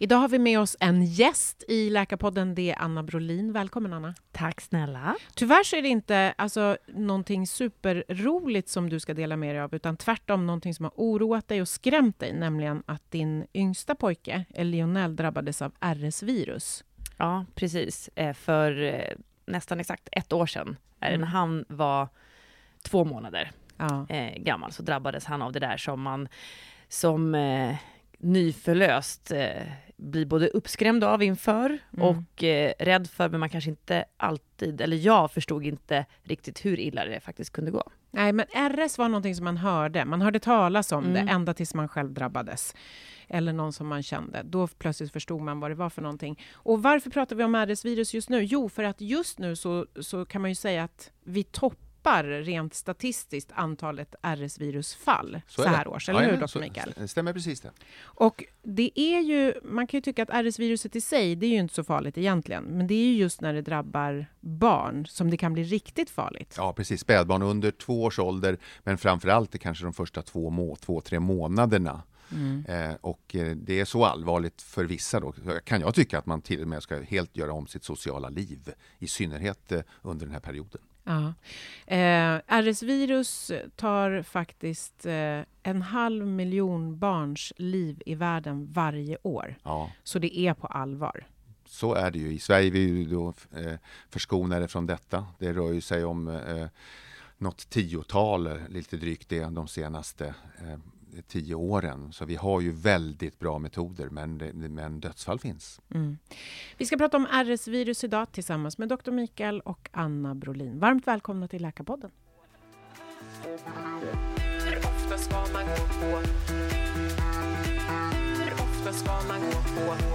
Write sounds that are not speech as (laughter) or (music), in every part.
Idag har vi med oss en gäst i Läkarpodden. Det är Anna Brolin. Välkommen, Anna. Tack snälla. Tyvärr så är det inte alltså, någonting superroligt som du ska dela med dig av, utan tvärtom någonting som har oroat dig och skrämt dig, nämligen att din yngsta pojke, Lionel, drabbades av RS-virus. Ja, precis. Eh, För eh, nästan exakt ett år sedan, eh, Mm. när han var två månader Ja. gammal, så drabbades han av det där som man som nyförlöst eh, blir både uppskrämd av inför Mm. och eh, rädd för, men man kanske inte alltid, eller jag förstod inte riktigt hur illa det faktiskt kunde gå. Nej, men RS var någonting som man hörde. Man hörde talas om Mm. det ända tills man själv drabbades. Eller någon som man kände. Då plötsligt förstod man vad det var för någonting. Och varför pratar vi om RS-virus just nu? Jo, för att just nu så, så kan man ju säga att vi toppar rent statistiskt antalet RS-virusfall så, det. här års. Eller hur, Jajamän, Dr. så- Mikael? Det stämmer precis det. Och det är ju, man kan ju tycka att RS-viruset i sig, det är ju inte så farligt egentligen. Men det är ju just när det drabbar barn som det kan bli riktigt farligt. Ja, precis. Spädbarn under två års ålder, men framför allt det kanske de första två, må, två tre månaderna. Mm. Eh, och eh, det är så allvarligt för vissa då, så kan jag tycka att man till och med ska helt göra om sitt sociala liv, i synnerhet eh, under den här perioden. Ja. Eh, RS-virus tar faktiskt eh, en halv miljon barns liv i världen varje år. Ja, Så det är på allvar. så är det ju. I Sverige är vi ju då eh, förskonade från detta. Det rör ju sig om eh, något tiotal, lite drygt det, de senaste eh, tio åren. Så vi har ju väldigt bra metoder, men, men dödsfall finns. Mm. Vi ska prata om RS-virus idag tillsammans med doktor Mikael och Anna Brolin. Varmt välkomna till Läkarpodden. Hur ofta ska man gå på? Hur ofta ska man gå på?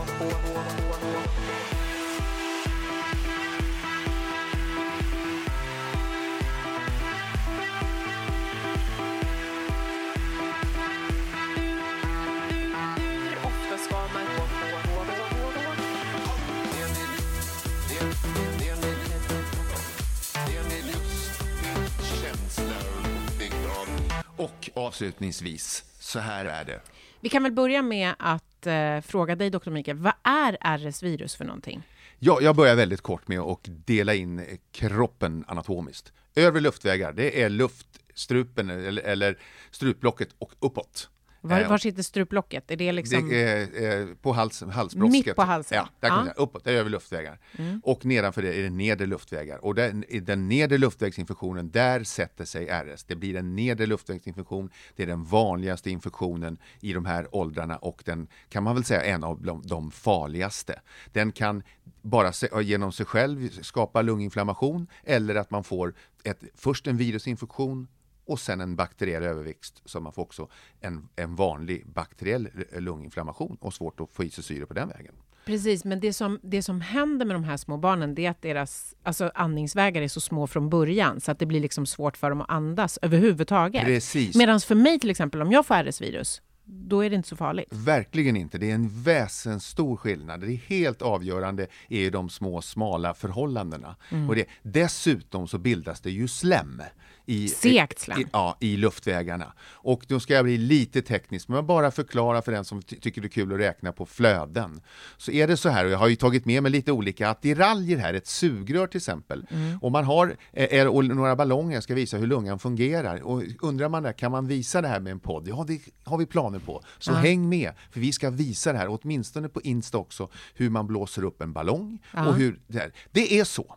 Avslutningsvis, så här är det. Vi kan väl börja med att eh, fråga dig, Dr. Mikael, vad är RS-virus för någonting? Ja, jag börjar väldigt kort med att dela in kroppen anatomiskt. Övre luftvägar, det är luftstrupen eller, eller strupblocket och uppåt. Var, Eh, var sitter struplocket? Är det liksom... Det är eh, på hals, halsbrosket. Mitt på halsen? Ja, där kan säga. uppåt, där är över luftvägar. Och nedanför det är det nedre luftvägar. Och den, den nedre luftvägsinfektionen, där sätter sig RS. Det blir en nedre luftvägsinfektion. Det är den vanligaste infektionen i de här åldrarna och den kan man väl säga en av de, de farligaste. Den kan bara se, genom sig själv skapa lunginflammation eller att man får ett, först en virusinfektion och sen en bakteriell överväxt så man får också en, en vanlig bakteriell lunginflammation och svårt att få i sig syre på den vägen. Precis, men det som, det som händer med de här små barnen det är att deras alltså, andningsvägar är så små från början så att det blir liksom svårt för dem att andas överhuvudtaget. Precis. Medan för mig till exempel, om jag får RS-virus, då är det inte så farligt. Verkligen inte. Det är en väsenstor skillnad. Det är helt avgörande är ju de små smala förhållandena. Och det, dessutom så bildas det ju slem i, Segt slem. i, ja, i luftvägarna. Och då ska jag bli lite teknisk, men bara förklara för den som ty tycker det är kul att räkna på flöden. Så är det så här, och jag har ju tagit med mig lite olika attiraljer här, ett sugrör till exempel. Mm. Och man har eh, och några ballonger, jag ska visa hur lungan fungerar. Och undrar man där, kan man visa det här med en podd? Ja, det har vi planer på. Så Ja. häng med, för vi ska visa det här, åtminstone på Insta också, hur man blåser upp en ballong. Ja. Och hur det, här. det är så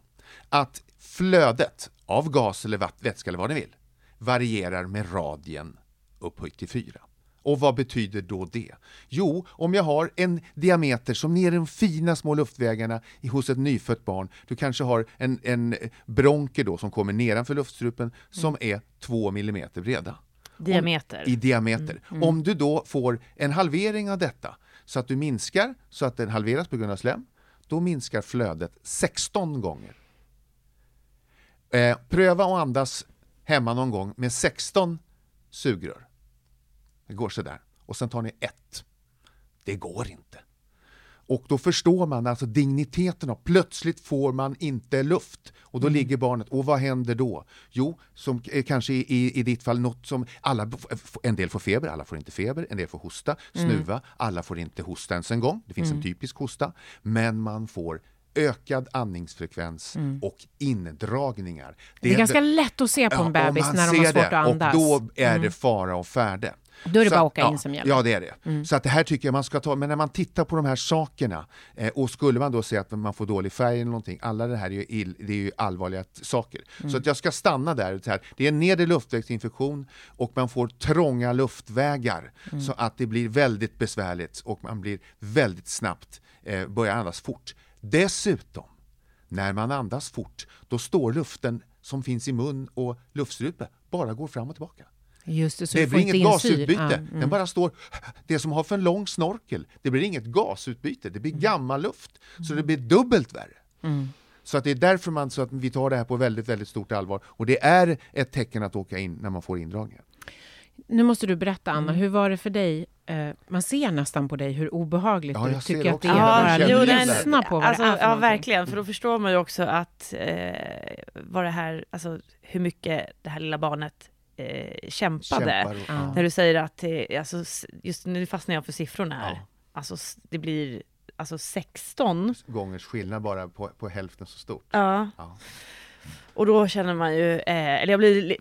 att flödet av gas eller vätska eller vad ni vill varierar med radien upphöjt till 4. Och vad betyder då det? Jo, om jag har en diameter som ner de fina små luftvägarna hos ett nyfött barn, du kanske har en, en bronker då som kommer nedanför luftstrupen som är 2 millimeter breda Diameter. i diameter. Om du då får en halvering av detta, så att du minskar, så att den halveras på grund av slem, då minskar flödet 16 gånger. Eh, pröva att andas hemma någon gång med 16 sugrör. Det går sådär. Och sen tar ni ett. Det går inte. Och då förstår man alltså digniteten av plötsligt får man inte luft och då ligger barnet och vad händer då? Jo, som eh, kanske i, i, ditt fall något som alla, en del får feber, alla får inte feber, en del får hosta, snuva, alla får inte hosta ens en gång, det finns en typisk hosta, men man får ökad andningsfrekvens och indragningar. Det är ganska lätt att se på en bebis när de har svårt det, att andas. Och då är det fara och färde. Då är det Så bara att- åka in ja, som gäller. Ja, det är det. Så att det här tycker jag man ska ta, men när man tittar på de här sakerna eh, och skulle man då se att man får dålig färg eller någonting, alla det här är ju, ill, det är ju allvarliga saker. Så att jag ska stanna där. Så här. Det är en nedre luftvägsinfektion och man får trånga luftvägar så att det blir väldigt besvärligt och man blir väldigt snabbt, eh, börjar andas fort. Dessutom, när man andas fort, då står luften som finns i mun och luftstrupe bara går fram och tillbaka. Just det, så Det blir inget gasutbyte. Ja, mm. Den bara står... Det som har för lång snorkel, det blir inget gasutbyte. Det blir Mm. gammal luft. Så det blir dubbelt värre. Så att det är därför man, så att vi tar det här på väldigt, väldigt stort allvar. Och det är ett tecken att åka in när man får indragningar. Nu måste du berätta, Anna, Mm. hur var det för dig? Eh, man ser nästan på dig hur obehagligt Ja, du tycker att det är. Ja, bara att lyssna på vad alltså, det är för Ja, någonting. verkligen. För då förstår man ju också att eh, vad det här, alltså hur mycket det här lilla barnet eh, kämpade. Kämpar och, Ja. När du säger att, alltså, just nu fastnar jag för siffrorna här. Ja. Alltså det blir alltså 16. gångers skillnad bara på, på hälften så stort. Ja. Ja. Och då känner man ju, eh, eller jag blir li-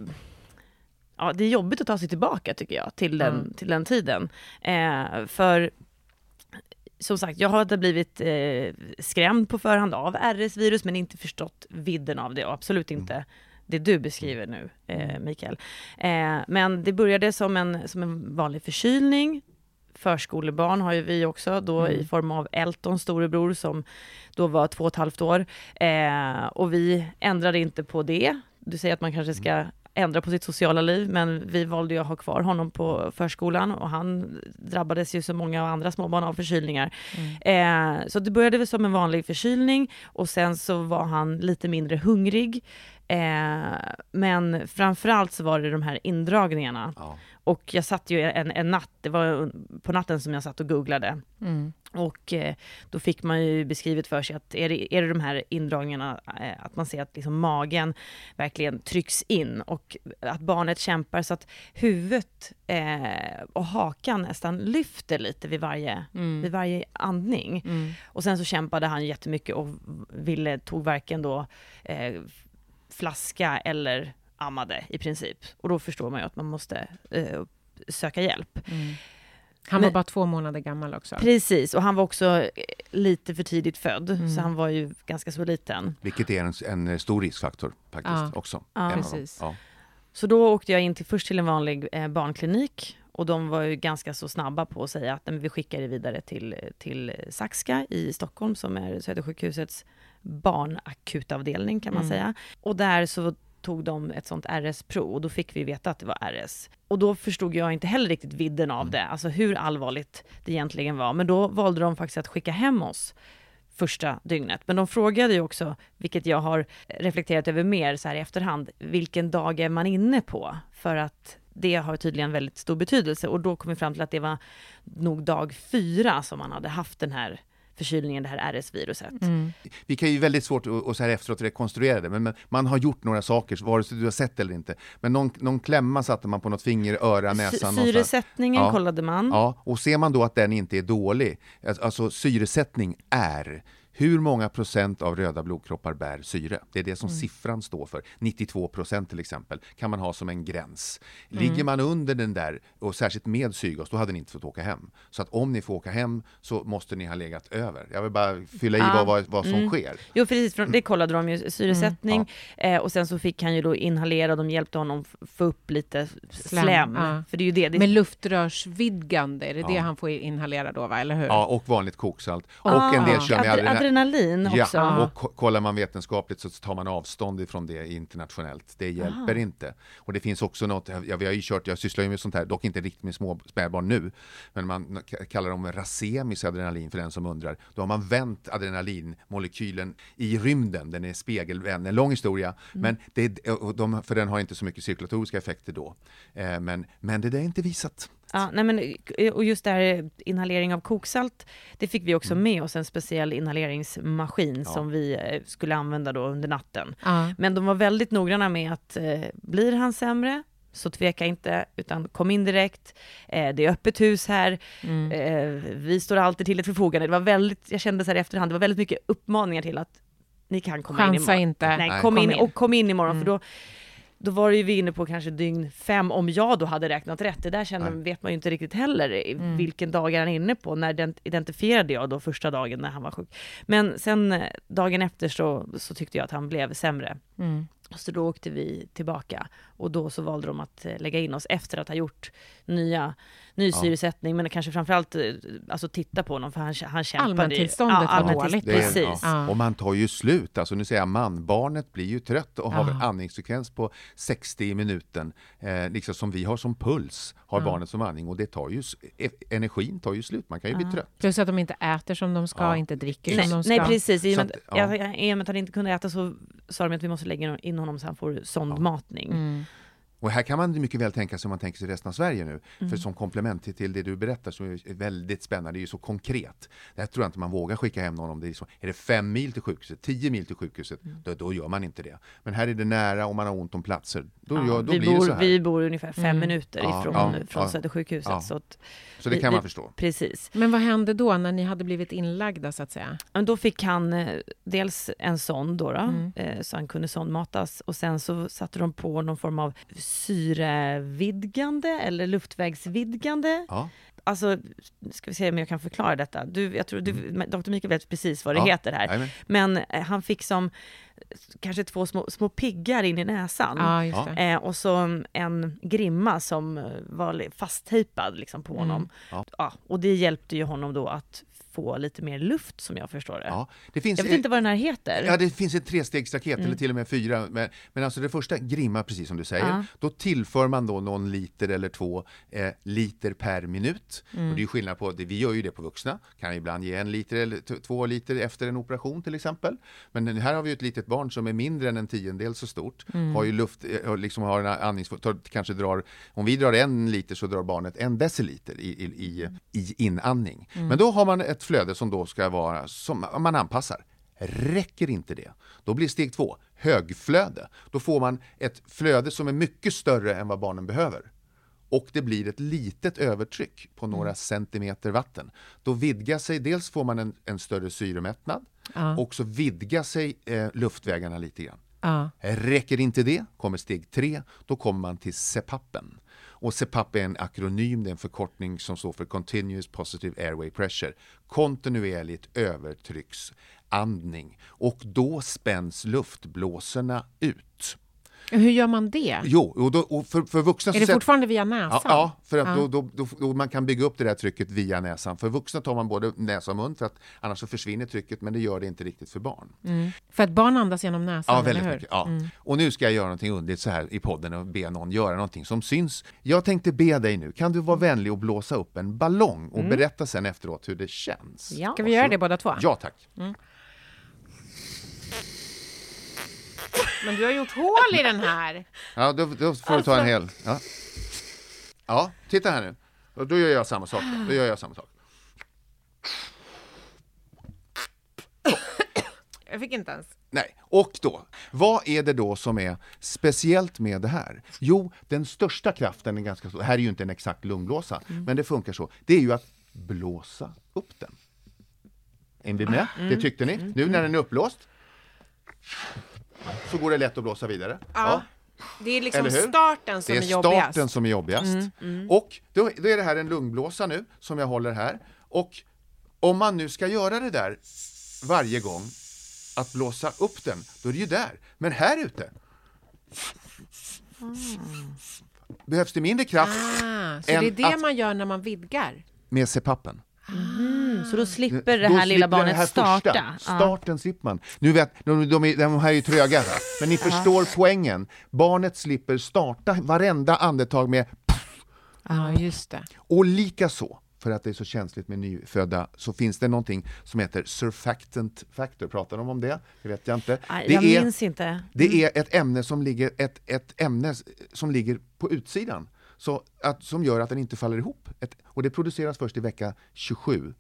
Ja, det är jobbigt att ta sig tillbaka tycker jag, till den, Mm. till den tiden. Eh, för som sagt, jag hade blivit eh, skrämd på förhand av RS-virus, men inte förstått vidden av det och absolut inte det du beskriver nu, eh, Mikael. Eh, men det började som en, som en vanlig förkylning. Förskolebarn har ju vi också, då i form av Elton, storebror, som då var två och ett halvt år. Eh, och vi ändrade inte på det. Du säger att man kanske ska ändra på sitt sociala liv, men vi valde ju att ha kvar honom på förskolan och han drabbades ju som många andra småbarn av förkylningar. Eh, så det började väl som en vanlig förkylning och sen så var han lite mindre hungrig. Eh, men framförallt så var det de här indragningarna. Ja. Och jag satt ju en, en natt, det var på natten som jag satt och googlade. Mm. Och eh, då fick man ju beskrivet för sig att är det, är det de här indragningarna, eh, att man ser att liksom magen verkligen trycks in och att barnet kämpar så att huvudet eh, och hakan nästan lyfter lite vid varje, vid varje andning. Mm. Och sen så kämpade han jättemycket och ville, tog varken då eh, flaska eller ammade i princip. Och då förstår man ju att man måste eh, söka hjälp. Han var Men- bara två månader gammal också. Precis, och han var också eh, lite för tidigt född, Mm. så han var ju ganska så liten. Vilket är en, en stor riskfaktor faktiskt Ja. också. Ja, precis. Ja. Så då åkte jag in till, först till en vanlig eh, barnklinik och de var ju ganska så snabba på att säga att vi skickar det vidare till, till Saxka i Stockholm som är Södersjukhusets barnakutavdelning kan man Mm. säga. Och där så tog de ett sånt RS-prov och då fick vi veta att det var RS. Och då förstod jag inte heller riktigt vidden av det, alltså hur allvarligt det egentligen var. Men då valde de faktiskt att skicka hem oss första dygnet. Men de frågade ju också, vilket jag har reflekterat över mer så här i efterhand, vilken dag är man inne på? För att det har tydligen väldigt stor betydelse och då kom vi fram till att det var nog dag fyra som man hade haft den här förkylningen, det här RS-viruset. Vi kan ju väldigt svårt att så här efteråt rekonstruera det, men, men man har gjort några saker, vare sig du har sett eller inte. Men någon, någon klämma satte man på något finger, öra, näsan. Sy-. Syresättningen Ja. kollade man. Ja, och ser man då att den inte är dålig, alltså syresättning är hur många procent av röda blodkroppar bär syre? Det är det som siffran står för. 92 procent till exempel kan man ha som en gräns. Ligger man under den där, och särskilt med syrgas, då hade ni inte fått åka hem. Så att om ni får åka hem så måste ni ha legat över. Jag vill bara fylla i Ja. vad, vad, vad som Mm. sker. Jo precis, det kollade de ju, syresättning Mm. eh, och sen så fick han ju då inhalera, de hjälpte honom få upp lite slem, Slem, ja. för det är ju det. det Med luftrörsvidgande, är det det Ja. han får inhalera då, va? eller hur? Ja, och vanligt koksalt. Ah, och en del kör med adrenalin. också. Ja, och ko- kollar man vetenskapligt så tar man avstånd ifrån det internationellt. Det hjälper inte. Och det finns också något, ja, vi har ju kört, jag sysslar ju med sånt här, dock inte riktigt med små spädbarn nu, men man kallar dem rasemisk adrenalin för den som undrar. Då har man vänt adrenalinmolekylen i rymden, den är spegelvänd, en lång historia, men det, och de, för den har inte så mycket cirkulatoriska effekter då. Eh, men, men det där är inte visat. Ja, nej men, eh, och just det här eh, inhalering av koksalt, det fick vi också Mm. med oss en speciell inhaleringsmaskin som vi eh, skulle använda då under natten. Ja. Men de var väldigt noggranna med att eh, blir han sämre, så tveka inte, utan kom in direkt. Eh, det är öppet hus här. Mm. Eh, vi står alltid till ett förfogande. Det var väldigt, jag kände så här i efterhand, det var väldigt mycket uppmaningar till att ni kan komma in Chansa imorgon. inte. Nej, Nej. kom, Kom in, in. och kom in imorgon, Mm. för då då var det ju vi inne på kanske dygn fem, om jag då hade räknat rätt. Det där kände, Nej. vet man ju inte riktigt heller, i Mm. vilken dag är han inne på. När den identifierade jag då första dagen när han var sjuk. Men sen eh, dagen efter så, så tyckte jag att han blev sämre. Mm. Så då åkte vi tillbaka och då så valde de att eh, lägga in oss efter att ha gjort nya, ny syresättning, men kanske framförallt eh, alltså titta på honom för han, han kämpade ju. Allmäntillståndet var dåligt. Precis. Ja. Och man tar ju slut, alltså nu säger jag man, barnet blir ju trött och har Ja. andningsfrekvens på 60 i minuten, eh, liksom som vi har som puls, har barnet som andning och det tar ju, e- energin tar ju slut, man kan ju bli trött. Plus att de inte äter som de ska, Ja. inte dricker Nej, som de nej ska. precis, i och Så med att, att, ja. ja. i och med att han inte kunde äta så sa de att vi måste lägga in honom så han får sondmatning. Mm. Och här kan man mycket väl tänka sig om man tänker sig resten av Sverige nu, Mm. för som komplement till, till det du berättar som är väldigt spännande, det är ju så konkret. Det här tror jag inte man vågar skicka hem någon om det är så. Är det fem mil till sjukhuset, tio mil till sjukhuset, Mm. då, då gör man inte det. Men här är det nära och man har ont om platser, då, Ja, gör, då vi, blir det så bor, här. vi bor ungefär fem Mm. minuter Ja, ifrån, ja, från ja. Södersjukhuset. Ja. Så att, Så det vi- kan vi- man förstå. Precis. Men vad hände då när ni hade blivit inlagda så att säga? Men då fick han eh, dels en sond då, då Mm. eh, så han kunde sondmatas och sen så satte de på någon form av syrevidgande eller luftvägsvidgande. Ja. Alltså, ska vi se om jag kan förklara detta. Du, jag tror du, Dr. Mikael vet precis vad det Mm. Ja. heter här. Jajamän. Men eh, han fick som eh, kanske två små, små piggar in i näsan. Ja, just Ja. det. Eh, och så en grimma som eh, var fasttejpad liksom på Mm. honom. Ja. Ja, och det hjälpte ju honom då att få lite mer luft som jag förstår det. Ja. Det finns, Jag vet inte vad den här heter. Ja, det finns ett trestegsraket Mm. eller till och med fyra. Men, men alltså det första, grimma precis som du säger. Ja. Då tillför man då någon liter eller två eh, liter per minut. Mm. Och det är skillnad på, det, vi gör ju det på vuxna, kan ibland ge en liter eller två liter efter en operation till exempel. Men här har vi ett litet barn som är mindre än en tiondel så stort. Mm. Har ju luft, eh, liksom har en andnings... tar- Kanske drar, om vi drar en liter så drar barnet en deciliter i, i, i, i inandning. Mm. Men då har man ett flöde som då ska vara, som man anpassar. Räcker inte det, då blir steg två högflöde. Då får man ett flöde som är mycket större än vad barnen behöver. Och det blir ett litet övertryck på några centimeter vatten. Då vidgar sig, dels får man en, en större syremättnad Ja. och så vidgar sig eh, luftvägarna lite grann. Ja. Räcker inte det, kommer steg tre, då kommer man till CPAPen. Och CPAP är en akronym, det är en förkortning som står för Continuous Positive Airway Pressure. Kontinuerligt övertrycksandning. Och då spänns luftblåsorna ut. Hur gör man det? Jo, och, då, och för, för vuxna Är det fortfarande via näsan? Ja, ja, för att Ja. Då, då, då, man kan bygga upp det där trycket via näsan. För vuxna tar man både näsa och mun för att annars så försvinner trycket men det gör det inte riktigt för barn. Mm. För att barn andas genom näsan, Ja, eller väldigt hur? mycket. Ja. Mm. Och nu ska jag göra någonting underligt så här i podden och be någon göra någonting som syns. Jag tänkte be dig nu, kan du vara vänlig och blåsa upp en ballong och berätta sen efteråt hur det känns? Ja. Ska vi göra det båda två? Ja, tack. Men du har gjort hål i den här! Ja, då, då får du ta en hel. Ja. ja, titta här nu. Och Då gör jag samma sak. Då. gör jag samma sak. jag fick inte ens. Nej, och då, vad är det då som är speciellt med det här? Jo, den största kraften är ganska stor, här är ju inte en exakt lungblåsa, men det funkar så, det är ju att blåsa upp den. Är vi med? Det tyckte ni? Nu när den är uppblåst så går det lätt att blåsa vidare. Ja. Det är liksom starten som Det är, är jobbigast. starten som är jobbigast. Och då, då är det här en lungblåsa nu, som jag håller här. Och om man nu ska göra det där varje gång, att blåsa upp den, då är det ju där. Men här ute behövs det mindre kraft Ah, så det är det att- man gör när man vidgar? med CPAPen. Så då slipper det Då här lilla slipper barnet här starta. Första. Starten slipper man. Nu vet, de, de, de här är ju tröga, men ni förstår poängen. Barnet slipper starta varenda andetag med Ja, just det. Och lika så, för att det är så känsligt med nyfödda, så finns det någonting som heter surfactant factor. Pratar de om det? Det vet jag inte. Nej, det jag är, minns inte. Det är ett ämne som ligger, ett, ett ämne som ligger på utsidan. Så att, som gör att den inte faller ihop. Ett, och det produceras först i vecka 27,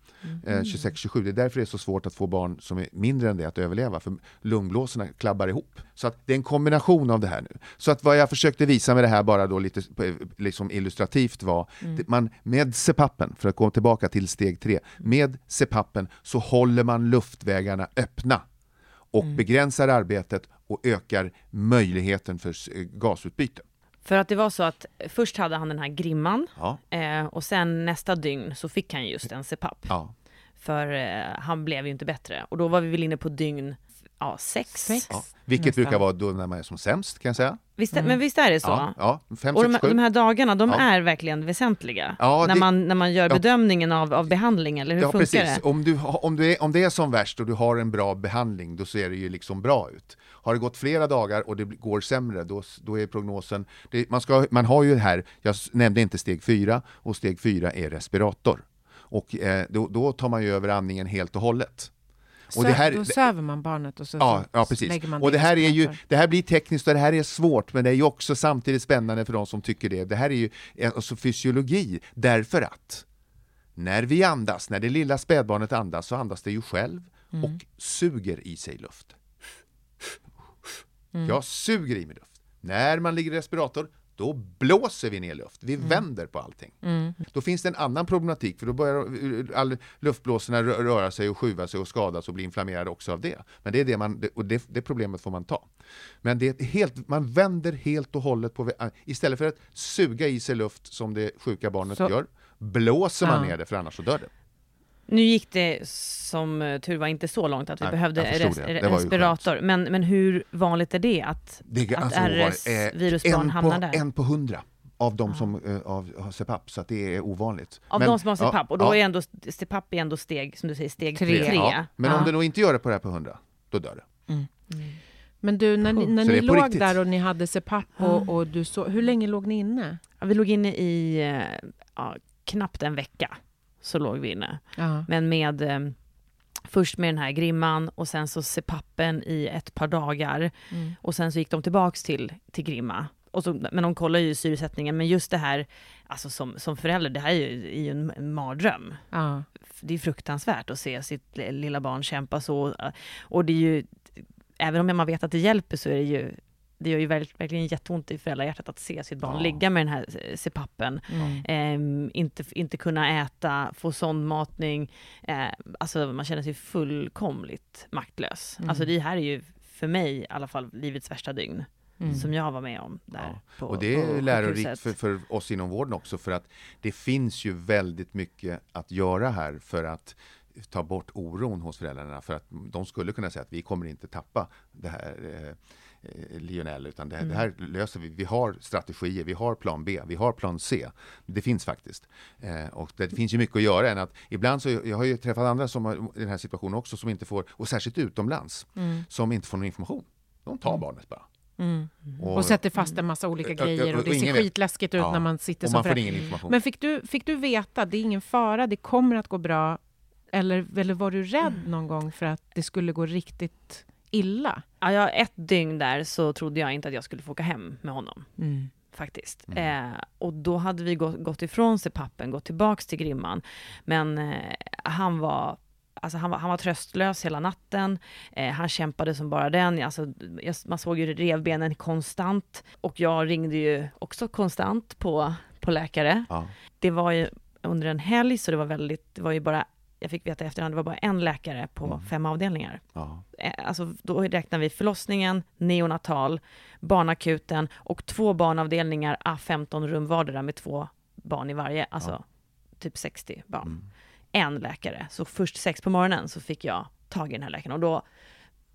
eh, 26-27. Det är därför det är så svårt att få barn som är mindre än det att överleva, för lungblåsorna klabbar ihop. Så att det är en kombination av det här nu. Så att vad jag försökte visa med det här bara då lite eh, liksom illustrativt var, det, man, med CPAPen, för att gå tillbaka till steg tre, med CPAPen så håller man luftvägarna öppna och begränsar arbetet och ökar möjligheten för eh, gasutbyte. För att det var så att först hade han den här grimman Ja. eh, och sen nästa dygn så fick han just en CPAP. Ja. För eh, han blev ju inte bättre. Och då var vi väl inne på dygn ja, sex. Sex. Ja. Vilket Nästan. brukar vara då när man är som sämst kan jag säga. Visst, Men visst är det så? Ja, ja fem, Och de, sex, de här dagarna, de Ja. är verkligen väsentliga. Ja, när, det- man, när man gör Ja. bedömningen av, av behandling, eller hur Ja, funkar precis. det? Om, du, om, du är, om det är som värst och du har en bra behandling, då ser det ju liksom bra ut. Har det gått flera dagar och det går sämre, då, då är prognosen... Det, man, ska, man har ju här, jag nämnde inte steg fyra, och steg fyra är respirator. Och eh, då, då tar man ju över andningen helt och hållet. Och det här- då söver man barnet och så, Ja, så ja precis. lägger man Och det här är ju, det här blir tekniskt och det här är svårt, men det är ju också samtidigt spännande för de som tycker det. Det här är ju en- alltså fysiologi, därför att när vi andas, när det lilla spädbarnet andas, så andas det ju själv och suger i sig luft. Jag suger i mig luft. När man ligger i respirator, då blåser vi ner luft. Vi vänder på allting. Då finns det en annan problematik, för då börjar uh, all luftblåsorna rö- röra sig och skjuva sig och skadas och bli inflammerade också av det. Men det är det man, och det, det problemet får man ta. Men det är helt, man vänder helt och hållet på, vä- istället för att suga i sig luft som det sjuka barnet Så- gör, blåser man Ja. ner det för annars så dör det. Nu gick det som eh, tur var inte så långt att vi Nej, behövde res- respirator. Men, men hur vanligt är det att, det att alltså. Eh, RS-virusbarn en hamnar där? En på hundra av de som eh, av, har CPAP, så att det är ovanligt. Av Men- de som har ja, CPAP, och då ja, är ändå CPAP är ändå steg, som du säger, steg Tre. tre. ja. Men Ja. om det nog inte gör det på det här på hundra, då dör det. Men du, när ni, när ni låg riktigt. där och ni hade CPAP och, och du så, hur länge låg ni inne? Ja, vi låg inne i eh, ja, knappt en vecka. Så låg vi inne. Ja. Men med eh, först med den här grimman och sen så CPAPen i ett par dagar. Mm. Och sen så gick de tillbaks till, till grimma. Och så, men de kollar ju syresättningen. Men just det här, alltså som, som förälder, det här är ju, är ju en, mardröm. Ja. Det är fruktansvärt att se sitt li- lilla barn kämpa så. Och det är ju, även om man vet att det hjälper så är det ju det gör ju verk- verkligen jätteont i föräldrahjärtat att se sitt barn Ja. ligga med den här eh, CPAPen. Mm. Ehm, inte, inte kunna äta, få sondmatning. Eh, alltså man känner sig fullkomligt maktlös. Mm. Alltså det här är ju för mig i alla fall livets värsta dygn. Mm. Som jag var med om där. Ja. På, Och det är lärorikt för, för oss inom vården också för att det finns ju väldigt mycket att göra här för att ta bort oron hos föräldrarna för att de skulle kunna säga att vi kommer inte tappa det här eh, eh, Lionel utan det, det här löser vi. Vi har strategier, vi har plan B, vi har plan C. Det finns faktiskt. Eh, och det finns ju mycket att göra än att ibland så, jag har ju träffat andra som har i den här situationen också som inte får, och särskilt utomlands, som inte får någon information. De tar barnet bara. Mm. Och- Och sätter fast en massa olika grejer och det ser ingen vet. skitläskigt ut Ja, när man sitter som förälder. Men fick du, fick du veta, det är ingen fara, det kommer att gå bra? Eller, eller var du rädd Mm. någon gång för att det skulle gå riktigt illa? Ja, jag, ett dygn där så trodde jag inte att jag skulle få åka hem med honom. Mm. faktiskt. Eh, och då hade vi gått, gått ifrån CPAPen, gått tillbaks till Grimman. Men eh, han var Alltså han var, han var tröstlös hela natten, eh, han kämpade som bara den, alltså, jag, man såg ju revbenen konstant och jag ringde ju också konstant på, på läkare. Ja. Det var ju under en helg så det var väldigt, det var ju bara, jag fick veta i efterhand, det var bara en läkare på Mm. fem avdelningar. Ja. Eh, Alltså då räknar vi förlossningen, neonatal, barnakuten och två barnavdelningar, ah, 15 rum vardera med två barn i varje, alltså typ 60 barn. Mm. En läkare. Så först sex på morgonen så fick jag tag i den här läkaren och då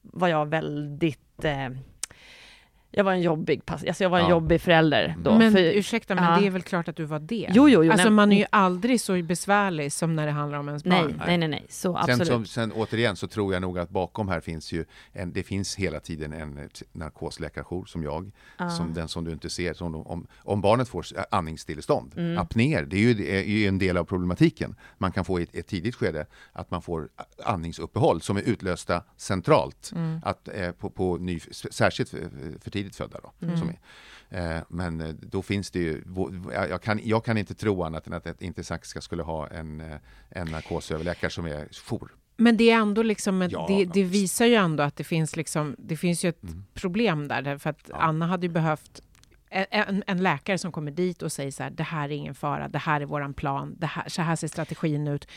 var jag väldigt eh, jag var en jobbig, pass- alltså jag var en Ja. jobbig förälder då. Men för, ursäkta, men ja. det är väl klart att du var det? Jo, jo, jo, Alltså nej, man är ju aldrig så besvärlig som när det handlar om ens nej, barn. nej, nej, nej, så Sen, absolut. som, sen återigen så tror jag nog att bakom här finns ju en, det finns hela tiden en narkosläkarjour som jag, som den som du inte ser. Som de, om, om barnet får andningsstillestånd, Mm. apnéer, det är ju, det är ju en del av problematiken. Man kan få i ett, ett tidigt skede att man får andningsuppehåll som är utlösta centralt, Mm. att, eh, på, på ny, särskilt för, för tidigt födda. Då, Mm. som är. Eh, men eh, då finns det ju, jag kan, jag kan inte tro annat än att ett Intersaxka skulle ha en, eh, en narkosöverläkare som är jour. Men det är ändå liksom, Ja, det, det visar ju ändå att det finns liksom, det finns ju ett Mm. problem där, därför att Anna hade ju behövt en, en, läkare som kommer dit och säger så här, det här är ingen fara, det här är våran plan, det här, så här ser strategin ut,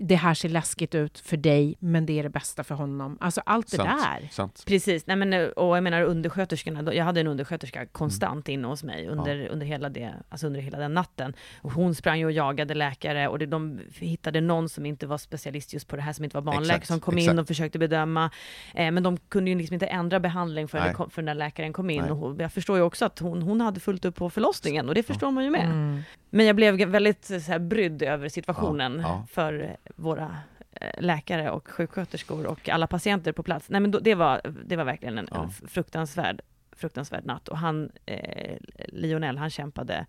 det här ser läskigt ut för dig, men det är det bästa för honom. Alltså allt det Sant, där. sant. Precis, nej men och jag menar undersköterskorna, jag hade en undersköterska konstant Mm. inne hos mig under, under, hela det, alltså under hela den natten. Och hon sprang ju och jagade läkare och det, de hittade någon som inte var specialist just på det här, som inte var barnläkare, som kom exakt. in och försökte bedöma. Eh, men de kunde ju liksom inte ändra behandling förrän, kom, förrän läkaren kom in. Nej. Och hon, jag förstår ju också att hon, hon hade fullt upp på förlossningen och det förstår man ju med. Mm. Men jag blev väldigt så här, brydd över situationen Ja, ja. för eh, våra eh, läkare och sjuksköterskor och alla patienter på plats. Nej men då, det, var, det var verkligen en, Ja. en fruktansvärd, fruktansvärd natt. Och han, eh, Lionel, han kämpade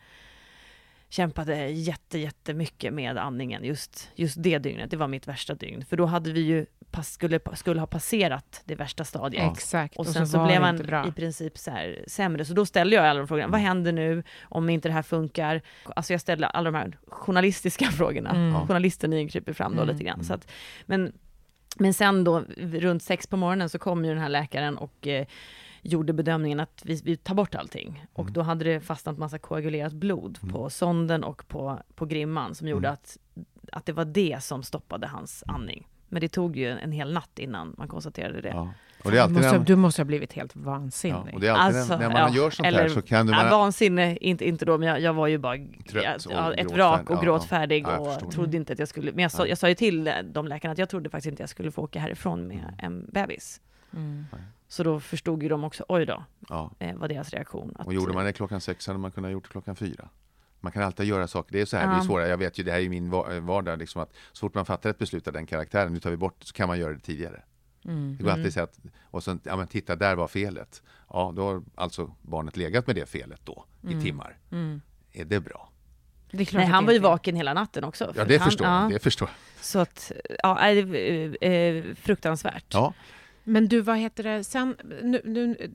kämpade jätte, jättemycket med andningen just, just det dygnet. Det var mitt värsta dygn. För då hade vi ju skulle, skulle ha passerat det värsta stadiet. Ja. Exakt. Och sen så, var blev han i princip så här sämre. Så då ställde jag alla de frågorna. Vad Mm. händer nu om inte det här funkar? Alltså jag ställde alla de här journalistiska (laughs) frågorna. Mm. Journalisten i en kryper fram då Mm. lite grann. Så att, men, men sen då, runt sex på morgonen så kom ju den här läkaren och eh, gjorde bedömningen att vi, vi tar bort allting. Och Mm. då hade det fastnat massa koagulerat blod på sonden och på, på grimman som gjorde Mm. att, att det var det som stoppade hans andning. Men det tog ju en, hel natt innan man konstaterade det. Ja. Och det är du, alltid måste, när, ha- du måste ha blivit helt vansinnig. ja, och det är alltid Alltså, när, man ja, gör sånt eller- här så kan du... Ja, Man, vansinne, inte, inte då, men jag, jag var ju bara Trött och ett vrak och Ja, gråtfärdig och trodde inte att jag skulle, men jag sa, Ja. jag sa ju till de läkarna att jag trodde faktiskt inte jag skulle få åka härifrån med Mm. en bebis. Mm. Så då förstod ju de också, oj då, ja. eh, var deras reaktion. Att, Och gjorde man det klockan sex hade man kunnat gjort det klockan fyra. Man kan alltid göra saker. Det är så här, det är Ja. svårare. Jag vet ju, det här är min va- vardag. Liksom att så fort man fattar ett beslut av den karaktären, nu tar vi bort, så kan man göra det tidigare. Mm. Det går alltid att säga att, och sen, ja men titta, där var felet. Ja, då har alltså barnet legat med det felet då, i timmar. Mm. Är det bra? Det är Nej, han var ju är. vaken hela natten också. Ja, det han, förstår jag. ja, Det förstår jag. Så att, ja, det, eh, eh, fruktansvärt. Ja, Men du, vad heter det, sen, nu, nu,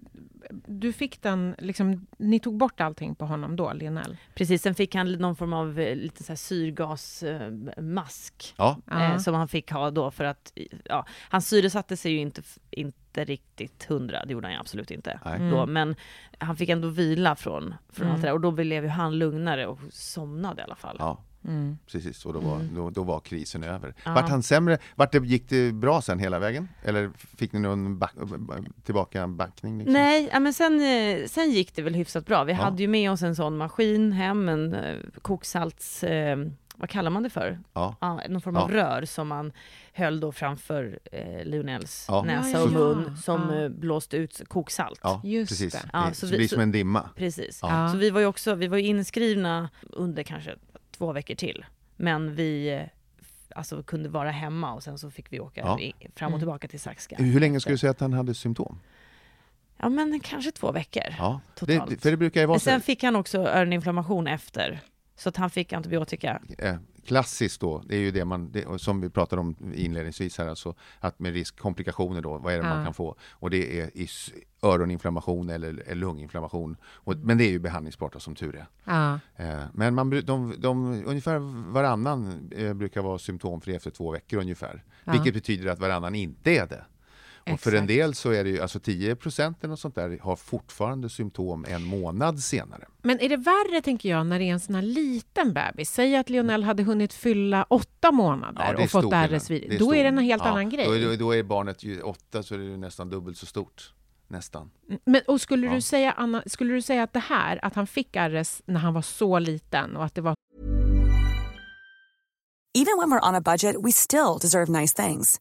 du fick den, liksom, ni tog bort allting på honom då, Lionel? Precis, sen fick han någon form av eh, lite så här syrgasmask. ja, eh, som han fick ha då för att, ja, han syresatte sig ju inte, inte riktigt hundra, det gjorde han ju absolut inte. Mm. Då, men han fick ändå vila från, från Mm. allt det där och då blev ju han lugnare och somnade i alla fall. Ja, Mm. precis. Och då var, Mm. då, då var krisen över. Ja. Vart han sämre? Vart det, gick det bra sen hela vägen? Eller fick ni någon back, tillbaka backning? Liksom? Nej, ja, men sen, eh, sen gick det väl hyfsat bra. Vi Ja. hade ju med oss en sån maskin hem, en eh, koksalts... Eh, vad kallar man det för? Ja, Ja, någon form Ja. av rör som man höll då framför eh, Lionels Ja. näsa Ja, och ja, mun ja. som Ja. eh, blåste ut koksalt. ja Just precis. det. Ja, det, så vi- blir som en dimma. Precis. Ja. Så vi var ju också, vi var inskrivna under kanske två veckor till. Men vi eh, alltså, kunde vara hemma och sen så fick vi åka Ja. fram och Mm. tillbaka till Saxka. Hur länge skulle du säga att han hade symptom? Ja men kanske två veckor. Ja, det, Totalt. för det brukar ju vara Men så. sen fick han också öroninflammation efter. Så att han fick antibiotika. Klassiskt då, det är ju det man, det, som vi pratade om inledningsvis här, alltså att med risk komplikationer då, vad är det Ja. man kan få? Och det är i öroninflammation eller, lunginflammation. Och, men det är ju behandlingsbart då, som tur är. Ja. Eh, Men man, de, de, ungefär varannan eh, brukar vara symptomfri efter två veckor ungefär. Ja. Vilket betyder att varannan inte är det. Och för en del så är det ju, alltså 10 procent eller något sånt där har fortfarande symptom en månad senare. Men är det värre, tänker jag, när det är en sån här liten bebis? Säg att Lionel hade hunnit fylla åtta månader det är och fått. RS-virus. Är Då stor är det en helt skillnad. annan Ja, grej. Då är, då är barnet ju åtta så är det ju nästan dubbelt så stort. Nästan. Men, och skulle, Ja. du säga, Anna, skulle du säga att det här, att han fick RS när han var så liten och att det var Even when we're on a budget, we still deserve nice things.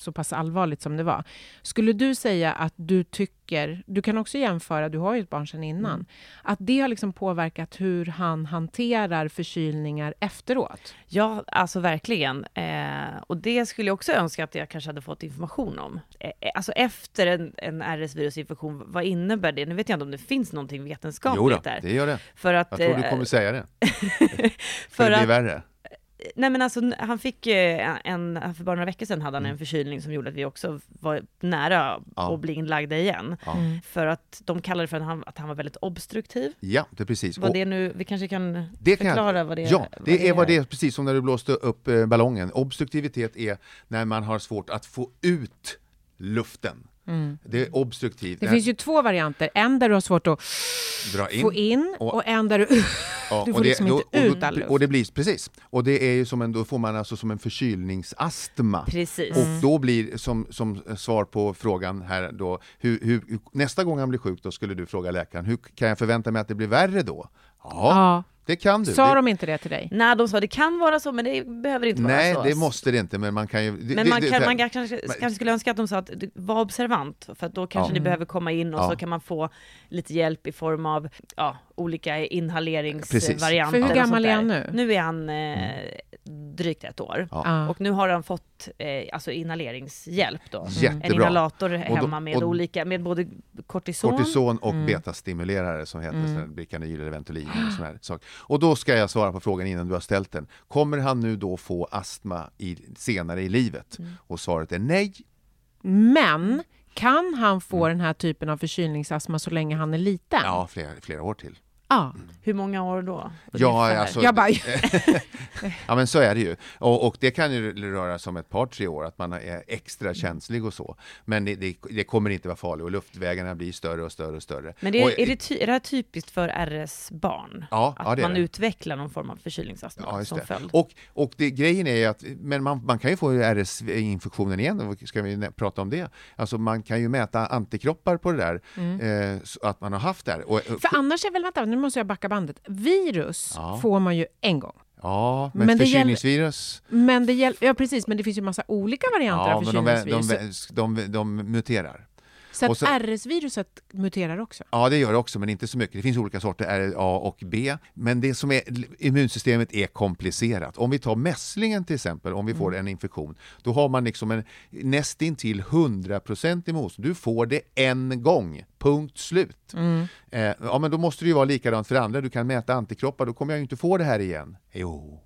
Så pass allvarligt som det var. Skulle du säga att du tycker, du kan också jämföra, du har ju ett barn sedan innan, Mm. att det har liksom påverkat hur han hanterar förkylningar efteråt? Ja, alltså verkligen. Eh, och det skulle jag också önska att jag kanske hade fått information om. Eh, alltså efter en, en RS-virusinfektion, vad innebär det? Nu vet jag inte om det finns någonting Jo vetenskapligt då, där. det gör det. För att, Jag tror du eh, kommer säga det. För, (laughs) för det blir att- värre. Nej men alltså han fick eh, en, för bara några veckor sedan hade han Mm. en förkylning som gjorde att vi också var nära Ja. att bli inlagda igen. Ja. För att de kallade det för att han, att han var väldigt obstruktiv. Ja, det är precis. Vad det nu, vi kanske kan det kan förklara vad det Ja, det är vad det är, precis som när du blåste upp eh, ballongen. Obstruktivitet är när man har svårt att få ut luften. Det är obstruktivt. Mm. Det finns ju två varianter, en där du har svårt att in. få in och- och, en där du, Ja, (laughs) du får det- liksom då- inte ut då- all luft. Och det blir, precis. Och det är ju som en, då får man alltså som en förkylningsastma. Precis. Och då blir, som, som svar på frågan här då, hur, hur- nästa gång han blir sjuk då skulle du fråga läkaren, hur kan jag förvänta mig att det blir värre då? Ja, Ja. Det kan du. Sa det, de inte det till dig? Nej, de sa det kan vara så, men det behöver inte nej, vara så. det måste det inte, men man kan ju... det- Men man, det- kan, man kanske, kanske skulle önska att de sa att var observant, för att då kanske Ja. ni behöver komma in och Ja. så kan man få lite hjälp i form av ja, olika Precis. inhaleringsvarianter. För hur gammal är han nu? Nu är han eh, drygt ett år. Ja. Och nu har han fått eh, alltså inhaleringshjälp då. En Jättebra. inhalator då- hemma med och- olika, med både kortison, Kortison och Mm. betastimulerare som heter mm. Bricanyl eller Ventolin eller sån här sak. Och då ska jag svara på frågan innan du har ställt den. Kommer han nu då få astma i, senare i livet? Mm. Och svaret är nej. Men kan han få den här typen av förkylningsastma så länge han är liten? Mm. Ja, flera, flera år till. Ja. hur många år då? Ja, alltså, Jag bara, (laughs) ja, men så är det ju. Och, och det kan ju röra sig om ett par, tre år, att man är extra känslig och så. Men det, det, det kommer inte vara farligt och luftvägarna blir större och större och större. Men det, och, är, det ty, är det här typiskt för RS-barn? Ja, att ja, det är man det. utvecklar någon form av förkylningsastma Ja, som det. följd? Och, och det, grejen är ju att men man, man kan ju få RS-infektionen igen, ska vi prata om det? Alltså man kan ju mäta antikroppar på det där, Mm. eh, så att man har haft det här. Och, för annars är väl, vänta, nu måste jag backa bandet. Virus Ja. får man ju en gång. ja, men, Men förkylningsvirus, Men det gäller, ja precis, men det finns ju massa olika varianter ja, av men förkylningsvirus. de, de, de, de muterar. Så att RS-viruset muterar också? Ja, det gör det också, men inte så mycket. Det finns olika sorter, R, A och B. Men det som är, immunsystemet är komplicerat. Om vi tar mässlingen till exempel, om vi får en infektion, då har man liksom en nästintill 100% motstånd. Du får det en gång, punkt slut. Eh, ja, men då måste det ju vara likadant för andra. Du kan mäta antikroppar, då kommer jag ju inte få det här igen. Jo,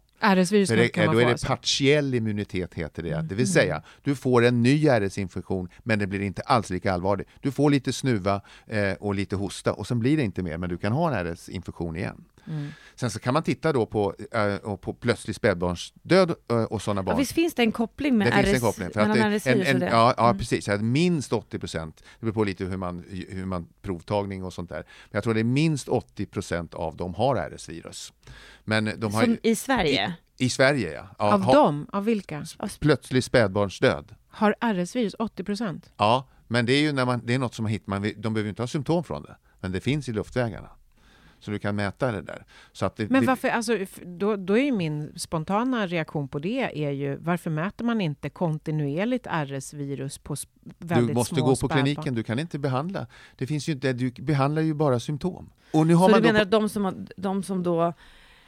det, kan man då är det alltså. partiell immunitet heter det. Det vill säga, du får en ny RS-infektion men det blir inte alls lika allvarligt. Du får lite snuva eh, och lite hosta och sen blir det inte mer men du kan ha en RS-infektion igen. Sen så kan man titta då på, och på plötslig spädbarnsdöd eh, och sådana barn. Ja, visst finns det en koppling med Det finns RS, en koppling. För att det, en, och en, det? ja, ja Mm. precis. Att minst 80 procent, det beror på lite hur man, hur man provtagning och sånt där. Men jag tror det är minst 80 procent av dem har RS-virus. Men de har Som i Sverige? i Sverige ja. ja Av ha- dem? Av vilka? Plötslig spädbarnsdöd. Har RS-virus 80 procent? Ja, men det är ju när man, det är något som man hittar, man, de behöver inte ha symptom från det, men det finns i luftvägarna. Så du kan mäta det där. Så att det, Men varför, alltså, då, då är ju min spontana reaktion på det är ju varför mäter man inte kontinuerligt RS-virus på väldigt du måste små gå på spädbarn? kliniken, du kan inte behandla. Det finns ju inte, du behandlar ju bara symptom. Och nu har Så man du menar att de som, har, de som då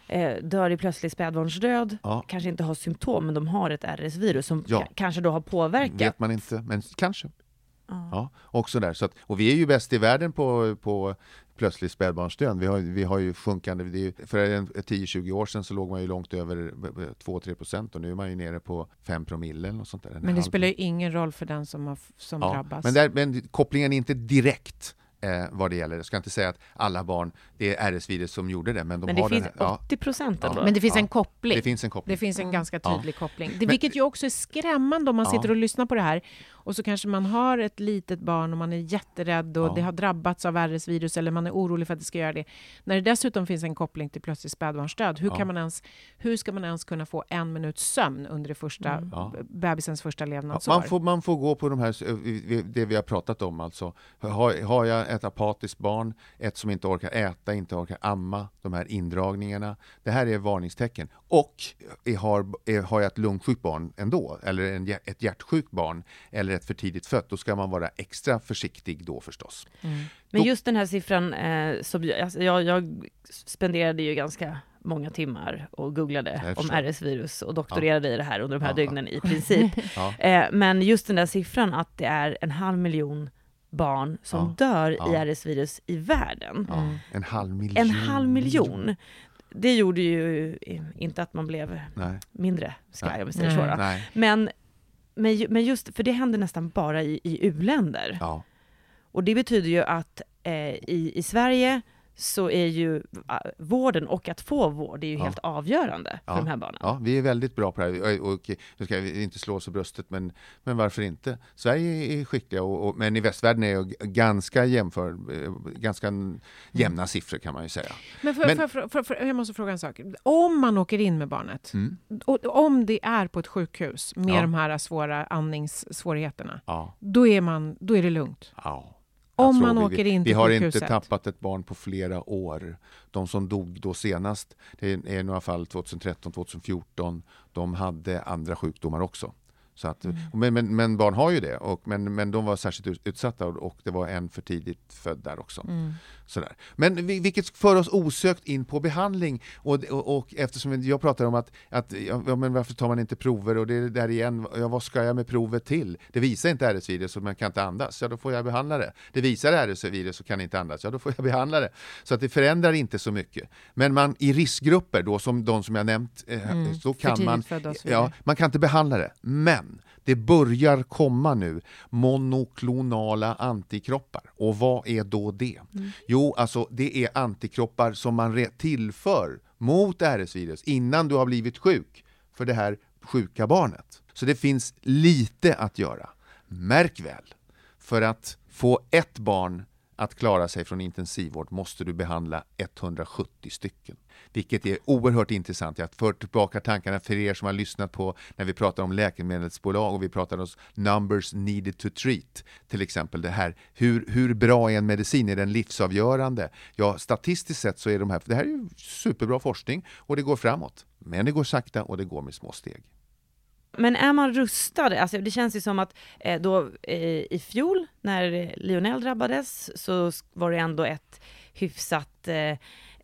eh, dör i plötslig spädbarnsdöd Ja. kanske inte har symptom, men de har ett RS-virus som Ja. ka- kanske då har påverkat? vet man inte, men kanske. Ja. Ja, också där. Så att, och vi är ju bäst i världen på, på plötslig spädbarnsdöd. Vi har, vi har ju sjunkande, det är ju, för en- 10-20 år sedan så låg man ju långt över 2-3 procent och nu är man ju nere på 5 promille eller något sånt där. En Men det halv spelar ju ingen roll för den som, har, som Ja, drabbas. Men, där, men kopplingen är inte direkt eh, vad det gäller. Jag ska inte säga att alla barn, det är RS-virus som gjorde det, men de Men det har finns den här, ja, 80 procent Ja. Men det finns Ja, en koppling. det finns en koppling. Det finns en ganska Ja. tydlig koppling. Det, Men- vilket ju också är skrämmande om man Ja. sitter och lyssnar på det här och så kanske man har ett litet barn och man är jätterädd och Ja. det har drabbats av RS-virus eller man är orolig för att det ska göra det. När det dessutom finns en koppling till plötslig spädbarnsdöd, hur, Ja. kan man ens, hur ska man ens kunna få en minuts sömn under det första, Mm. Ja. bebisens första Ja, levnadsår? man, får, man får gå på de här, eh, det vi har pratat om alltså. Har, har jag ett apatiskt barn, ett som inte orkar äta, inte orkar amma, de här indragningarna. Det här är varningstecken. Och är, har, är, har jag ett lungsjukt barn ändå, eller en, ett hjärtsjukt barn, eller ett för tidigt fött, då ska man vara extra försiktig då förstås. Men Då- just den här siffran, eh, som, jag- alltså, jag, jag spenderade ju ganska många timmar och googlade om. RS-virus och doktorerade i det här under de här Ja. dygnen i princip. (laughs) Ja. Eh, men just den där siffran att det är en halv miljon barn som Ja. dör Ja. i RS-virus i världen. Ja, en halv miljon. En halv miljon. Det gjorde ju inte att man blev Nej. mindre skraj om vi säger så. Men, men, men just, för det händer nästan bara i, i u-länder. Ja. Och det betyder ju att eh, i, i Sverige så är ju ah, vården och att få vård är ju Ja. helt avgörande för Ja. de här barnen. Ja, vi är väldigt bra på det här. Och, och, nu ska vi inte slå oss i bröstet, men, men varför inte? Sverige är skickliga, och, och, men i västvärlden är det ganska jämför, eh, ganska jämna siffror kan man ju säga. Men, för, Men- För, för, jag måste fråga en sak. Om man åker in med barnet, Mm. och, om det är på ett sjukhus med Ja. de här svåra andningssvårigheterna, då är, man, då är det lugnt. ja. Om tror man vi, åker in Vi till har sjukhuset. inte tappat ett barn på flera år. De som dog då senast, det är i några fall 2013, 2014, de hade andra sjukdomar också. Så att, Mm. men, men, men barn har ju det, och, men, men de var särskilt ut- utsatta och, och det var en för tidigt född där också. Mm. Sådär. Men vi- vilket för oss osökt in på behandling. Och, och, och eftersom jag pratar om att, att ja, men varför tar man inte prover och det är där igen, ja, vad ska jag med provet till? Det visar inte RS-virus och man kan inte andas, ja då får jag behandla det. Det visar RS-virus och kan inte andas, ja då får jag behandla det. Så att det förändrar inte så mycket. Men man i riskgrupper då, som de som jag nämnt, eh, Mm, så för kan man, ja, man kan inte behandla det. Men det börjar komma nu monoklonala antikroppar. Och vad är då det? Jo, alltså det är antikroppar som man tillför mot RS-virus innan du har blivit sjuk för det här sjuka barnet. Så det finns lite att göra. Märk väl, för att få ett barn att klara sig från intensivvård måste du behandla 170 stycken. Vilket är oerhört intressant. Jag för tillbaka tankarna för er som har lyssnat på när vi pratar om läkemedelsbolag och vi pratar om numbers needed to treat. Till exempel det här, hur, hur bra är en medicin? Är den livsavgörande? Ja, statistiskt sett så är de här, det här är ju superbra forskning och det går framåt. Men det går sakta och det går med små steg. Men är man rustad? Alltså det känns ju som att eh, då eh, i fjol när Lionel drabbades så var det ändå ett hyfsat eh,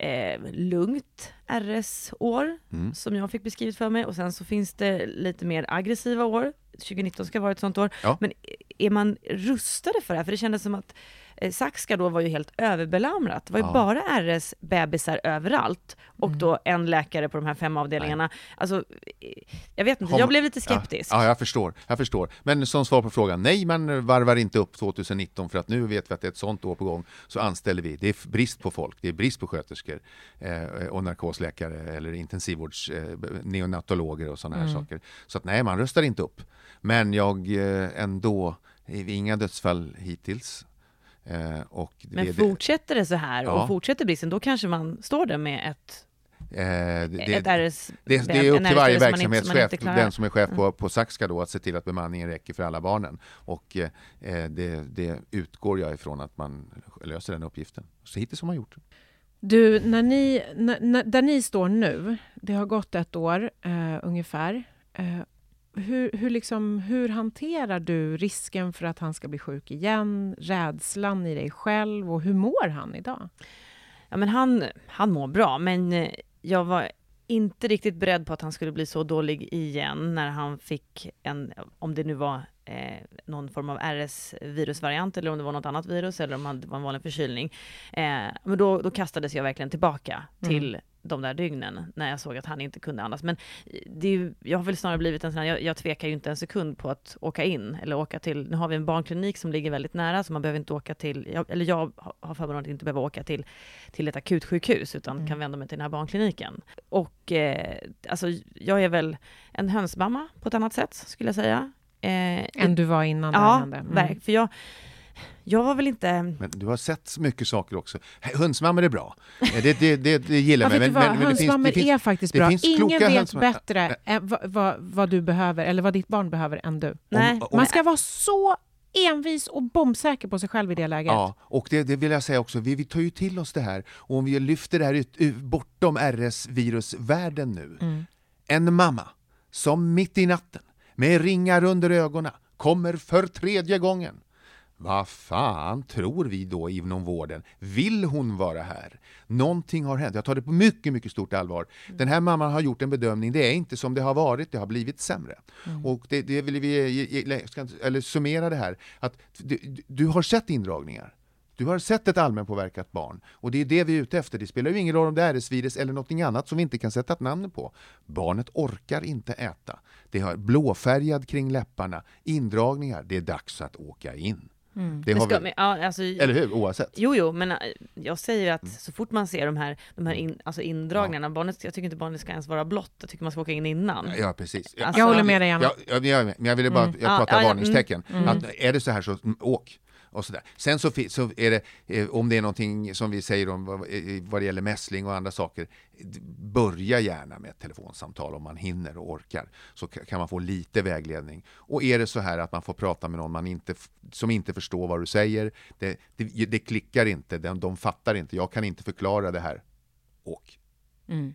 eh, lugnt RS-år Mm. som jag fick beskrivet för mig och sen så finns det lite mer aggressiva år. 2019 ska vara ett sånt år. Ja. Men är man rustade för det här? För det kändes som att eh, Saxka då var ju helt överbelamrat. Det var ju Ja. bara RS-bebisar överallt och då en läkare på de här fem avdelningarna. Alltså, eh, jag vet inte, jag blev lite skeptisk. Ja, ja, jag förstår. Jag förstår. Men som svar på frågan, nej, man varvar inte upp 2019 för att nu vet vi att det är ett sånt år på gång, så anställer vi. Det är brist på folk, det är brist på sköterskor eh, och narkosläkare eller intensivvårds, eh, neonatologer och sådana här Mm. saker. Så att nej, man röstar inte upp. Men jag eh, ändå, inga dödsfall hittills. Eh, och Men det, fortsätter det så här Ja. och fortsätter bristen, då kanske man står där med ett, det, eh, det, ett RS... Det, det är upp till varje verksamhetschef, inte. Mm. den som är chef på, på Saxka då, att se till att bemanningen räcker för alla barnen. Och eh, det, det utgår jag ifrån att man löser den uppgiften. Så hittills har man gjort det. Du, när ni, när, när, där ni står nu, det har gått ett år eh, ungefär. Hur, hur, liksom, hur hanterar du risken för att han ska bli sjuk igen, rädslan i dig själv och hur mår han idag? Ja men han, han mår bra, men eh, jag var inte riktigt beredd på att han skulle bli så dålig igen när han fick en, om det nu var eh, någon form av RS-virusvariant eller om det var något annat virus eller om det var en vanlig förkylning. Eh, men då, då kastades jag verkligen tillbaka till de där dygnen när jag såg att han inte kunde andas. Men det ju, jag har väl snarare blivit en sån här, jag, jag tvekar ju inte en sekund på att åka in eller åka till, nu har vi en barnklinik som ligger väldigt nära så man behöver inte åka till, jag, eller jag har förmånen att inte behöva åka till, till ett akutsjukhus utan kan vända mig till den här barnkliniken. Och eh, alltså jag är väl en hönsmamma på ett annat sätt skulle jag säga. Eh, Än du var innan det Ja, hände? Mm. verk, för jag, jag var väl inte... Men du har sett så mycket saker också. Hönsmammor är bra. Eh, Det, det, det, det gillar Ja, jag. vad? Hönsmammor är faktiskt bra. Ingen vet hönsmammor. bättre än vad, vad, vad du behöver, eller vad ditt barn behöver, än du. Nej. om- Man ska vara så envis och bombsäker på sig själv i det läget. Ja, och det, det vill jag säga också, vi, vi tar ju till oss det här. Och om vi lyfter det här ut, ut, bortom RS-virusvärlden nu. Mm. En mamma som mitt i natten med ringar under ögonen kommer för tredje gången. Vad fan tror vi då inom vården? Vill hon vara här? Någonting har hänt. Jag tar det på mycket, mycket stort allvar. Den här mamman har gjort en bedömning. Det är inte som det har varit, det har blivit sämre. Och det, det vill vi eller summera det här. Att du- du har sett indragningar. Du har sett ett allmänpåverkat barn och det är det vi är ute efter. Det spelar ju ingen roll om det är RS-virus eller någonting annat som vi inte kan sätta ett namn på. Barnet orkar inte äta. Det har blåfärgad kring läpparna, indragningar. Det är dags att åka in. Det Men har ska, vi, men, ja, alltså, eller hur? Oavsett. Jo, jo, men äh, jag säger att Mm. så fort man ser de här, de här in, alltså indragningarna, barnet, jag tycker inte barnet ska ens vara blått, jag tycker man ska åka in innan. Ja, precis. Alltså- Jag håller med dig, Anna. Ja, ja, jag med. men jag ville bara, jag Ja, pratar ja, ja, varningstecken. mm, Att är det så här så mm, åk. Och sådär. Sen så, så är det, eh, om det är någonting som vi säger om vad, eh, vad det gäller mässling och andra saker, börja gärna med ett telefonsamtal om man hinner och orkar. Så kan man få lite vägledning. Och är det så här att man får prata med någon man inte, som inte förstår vad du säger, det, det, det klickar inte, de, de fattar inte, jag kan inte förklara det här. Åk. Mm.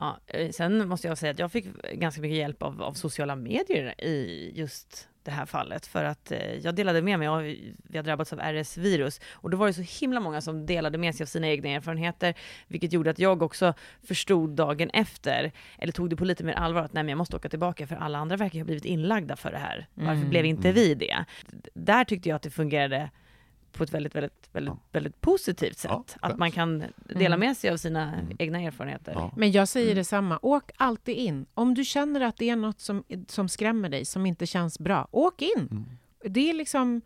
Ja, eh, sen måste jag säga att jag fick ganska mycket hjälp av, av sociala medier i just det här fallet. För att eh, jag delade med mig av, vi har drabbats av RS-virus. Och då var det så himla många som delade med sig av sina egna erfarenheter. Vilket gjorde att jag också förstod dagen efter, eller tog det på lite mer allvar, att nej men jag måste åka tillbaka för alla andra verkar ha blivit inlagda för det här. Varför blev inte vi det? Där tyckte jag att det fungerade på ett väldigt, väldigt, väldigt, väldigt positivt sätt. Ja, att man kan dela med sig av sina egna erfarenheter. Ja. Men jag säger Mm. detsamma, åk alltid in. Om du känner att det är något som, som skrämmer dig, som inte känns bra, åk in. Mm. Det är liksom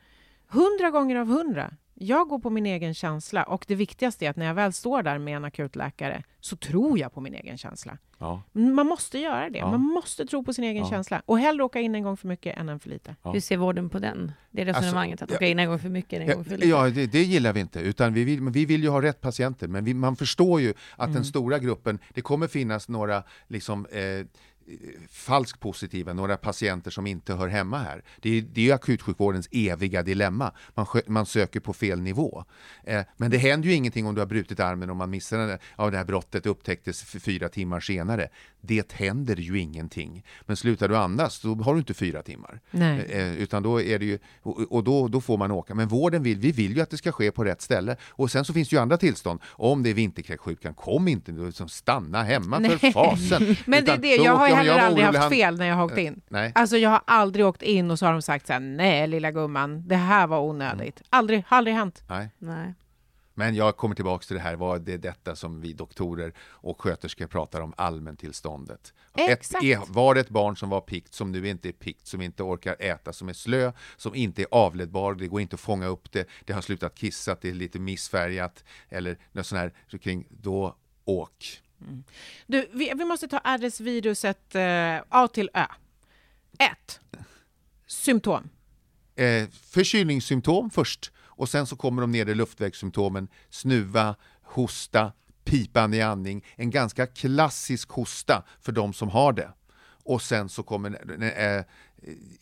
hundra gånger av hundra. Jag går på min egen känsla och det viktigaste är att när jag väl står där med en akutläkare så tror jag på min egen känsla. Ja. Man måste göra det. Ja. Man måste tro på sin egen Ja. känsla. Och hellre åka in en gång för mycket än en för lite. Ja. Hur ser vården på den? Det resonemanget, Alltså, att åka in en gång för mycket, en Ja, gång för lite. ja det, det gillar vi inte. Utan vi, vill, vi vill ju ha rätt patienter. Men vi, man förstår ju att Mm. den stora gruppen, det kommer finnas några liksom, eh, falskt positiva, några patienter som inte hör hemma här. Det är, det är ju akutsjukvårdens eviga dilemma. Man, man söker på fel nivå. Eh, men det händer ju ingenting om du har brutit armen och man missar den, ja, det här brottet upptäcktes för fyra timmar senare. Det händer ju ingenting. Men slutar du andas, då har du inte fyra timmar. Nej. Eh, utan då är det ju, och, och då, då får man åka. Men vården vill, vi vill ju att det ska ske på rätt ställe. Och sen så finns det ju andra tillstånd. Om det är vinterkräksjukan, kom inte liksom, stanna hemma för Nej. fasen. (laughs) Men det är Utan det, jag har åker- heller aldrig haft han- fel när jag har åkt in. Nej. Alltså jag har aldrig åkt in och så har de sagt så här, nej lilla gumman, det här var onödigt. Mm. Aldrig, har aldrig hänt. Nej. Nej. Men jag kommer tillbaka till det här, vad det är detta som vi doktorer och sköterskor pratar om allmäntillståndet. Exakt. Ett, är- var det ett barn som var pikt, som nu inte är pikt, som inte orkar äta, som är slö, som inte är avledbar, det går inte att fånga upp det, det har slutat kissa, det är lite missfärgat eller något sånt här kring, då åk. Du, vi, vi måste ta RS-viruset eh, A till Ö. 1. Symptom. Eh, förkylningssymptom först och sen så kommer de nedre luftvägssymptomen snuva, hosta, pipande i andning, en ganska klassisk hosta för de som har det. Och sen så kommer, eh,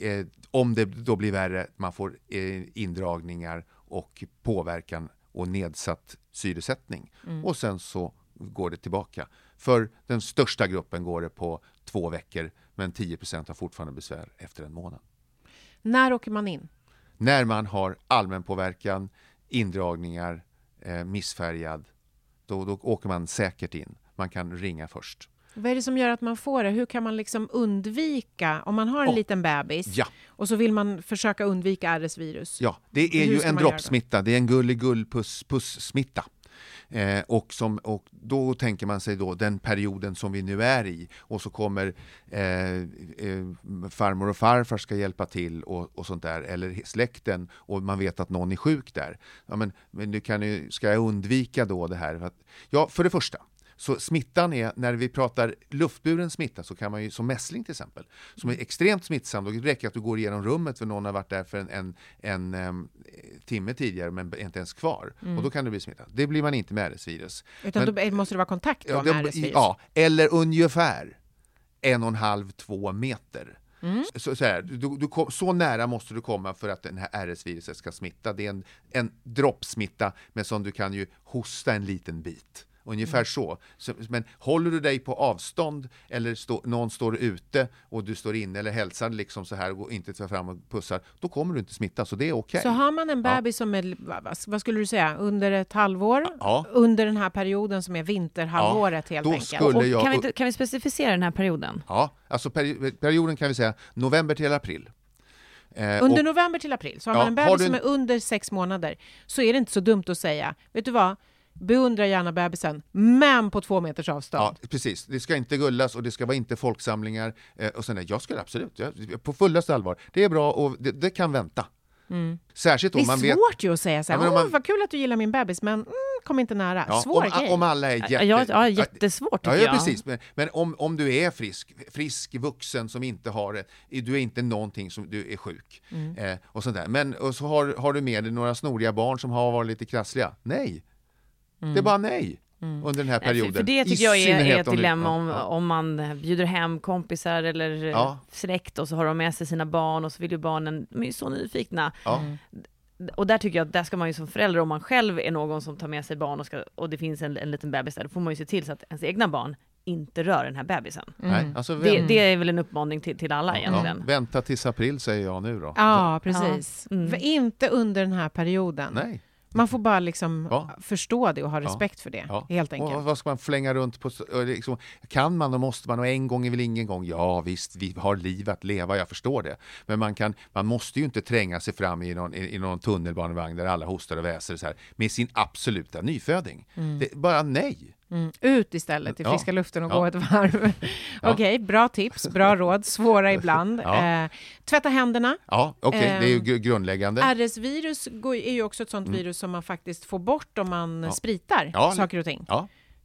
eh, om det då blir värre, man får eh, indragningar och påverkan och nedsatt syresättning. Och sen så går det tillbaka. För den största gruppen går det på två veckor, men 10% har fortfarande besvär efter en månad. När åker man in? När man har allmänpåverkan, indragningar, eh, missfärgad, då, då åker man säkert in. Man kan ringa först. Vad är det som gör att man får det? Hur kan man liksom undvika, om man har en Åh, liten bebis ja. och så vill man försöka undvika RS-virus? Ja, det är Hur ju en droppsmitta, det är en gulligull-puss-puss-smitta. Eh, och, som, och då tänker man sig då den perioden som vi nu är i och så kommer eh, eh, farmor och farfar ska hjälpa till och, och sånt där, eller släkten och man vet att någon är sjuk där. Ja, men, men nu kan ju, ska jag undvika då det här? Att, ja, för det första, så smittan är, när vi pratar luftburen smitta, så kan man ju, som mässling till exempel, som är extremt smittsam, då räcker det att du går igenom rummet för någon har varit där för en, en, en em, timme tidigare men inte ens kvar. Och då kan du bli smittad. Det blir man inte med RS-virus. Utan Men- då måste det vara kontakt då Ja, med RS-virus? ja, eller ungefär en och en halv, två meter. Mm. Så, så, här, du, du kom, så nära måste du komma för att den här RS-viruset ska smitta. Det är en, en droppsmitta, men som du kan ju hosta en liten bit. Ungefär Mm. så. så. Men håller du dig på avstånd eller stå, någon står ute och du står inne eller hälsar liksom så här och går inte tar fram och pussar, då kommer du inte smitta. Så det är okej. Så har man en bebis som är, vad- skulle du säga, under ett halvår? Ja. Under den här perioden som är vinterhalvåret helt då enkelt? skulle- jag- kan, vi, inte- kan vi specificera den här perioden? Ja, alltså peri perioden kan vi säga november till april. Eh, Under och- november till april, så har Ja, man en bebis du en- som är under sex månader, så är det inte så dumt att säga, vet du vad, beundra gärna bebisen, men på två meters avstånd. Ja, precis. Det ska inte gullas och det ska vara inte folksamlingar. Eh, och sen, jag skulle absolut, jag, på fullaste allvar, det är bra och det, det kan vänta. Särskilt det om är man vet... svårt ju att säga så här, Ja, man- vad kul att du gillar min bebis, men mm, kom inte nära. Ja, Svår om, grej. om alla är jätte... Ja, ja, jättesvårt tycker Ja, ja, jag. precis. Men, men om, om du är frisk, frisk vuxen som inte har det, du är inte någonting som du är sjuk. Mm. Eh, och sånt där. Men och så har, har du med dig några snoriga barn som har varit lite krassliga. Nej. Det är bara nej. Under den här Mm. Nej, perioden. För, för det I tycker jag är, ett dilemma ja, om, ja. om man bjuder hem kompisar eller Ja. släkt och så har de med sig sina barn och så vill ju barnen, de är ju så nyfikna. Ja. Och där tycker jag att där ska man ju som förälder, om man själv är någon som tar med sig barn och, ska, och det finns en, en liten bebis där, då får man ju se till så att ens egna barn inte rör den här bebisen. Nej, alltså, Det, det är väl en uppmaning till, till alla ja, egentligen. vänta tills april säger jag nu då. Ja, precis. Ja. Mm. För Inte under den här perioden. Nej. Man får bara liksom Ja. förstå det och ha Ja. respekt för det, Ja. helt Och enkelt. vad ska man flänga runt på? och Liksom, kan man och måste man och en gång är väl ingen gång? Ja visst, vi har liv att leva, jag förstår det. Men man, kan, man måste ju inte tränga sig fram i någon, i, i någon tunnelbanevagn där alla hostar och väser så här, med sin absoluta nyföding. Det, bara nej. Mm. Ut istället i Ja. friska luften och Ja. gå ett varv. (laughs) Okej, bra tips, bra råd, svåra (laughs) ibland. Ja. Eh, tvätta händerna. Ja, okej, det är ju gr- grundläggande. RS-virus är ju också ett sånt virus som man faktiskt får bort om man Mm. Ja. spritar Ja, saker och ting.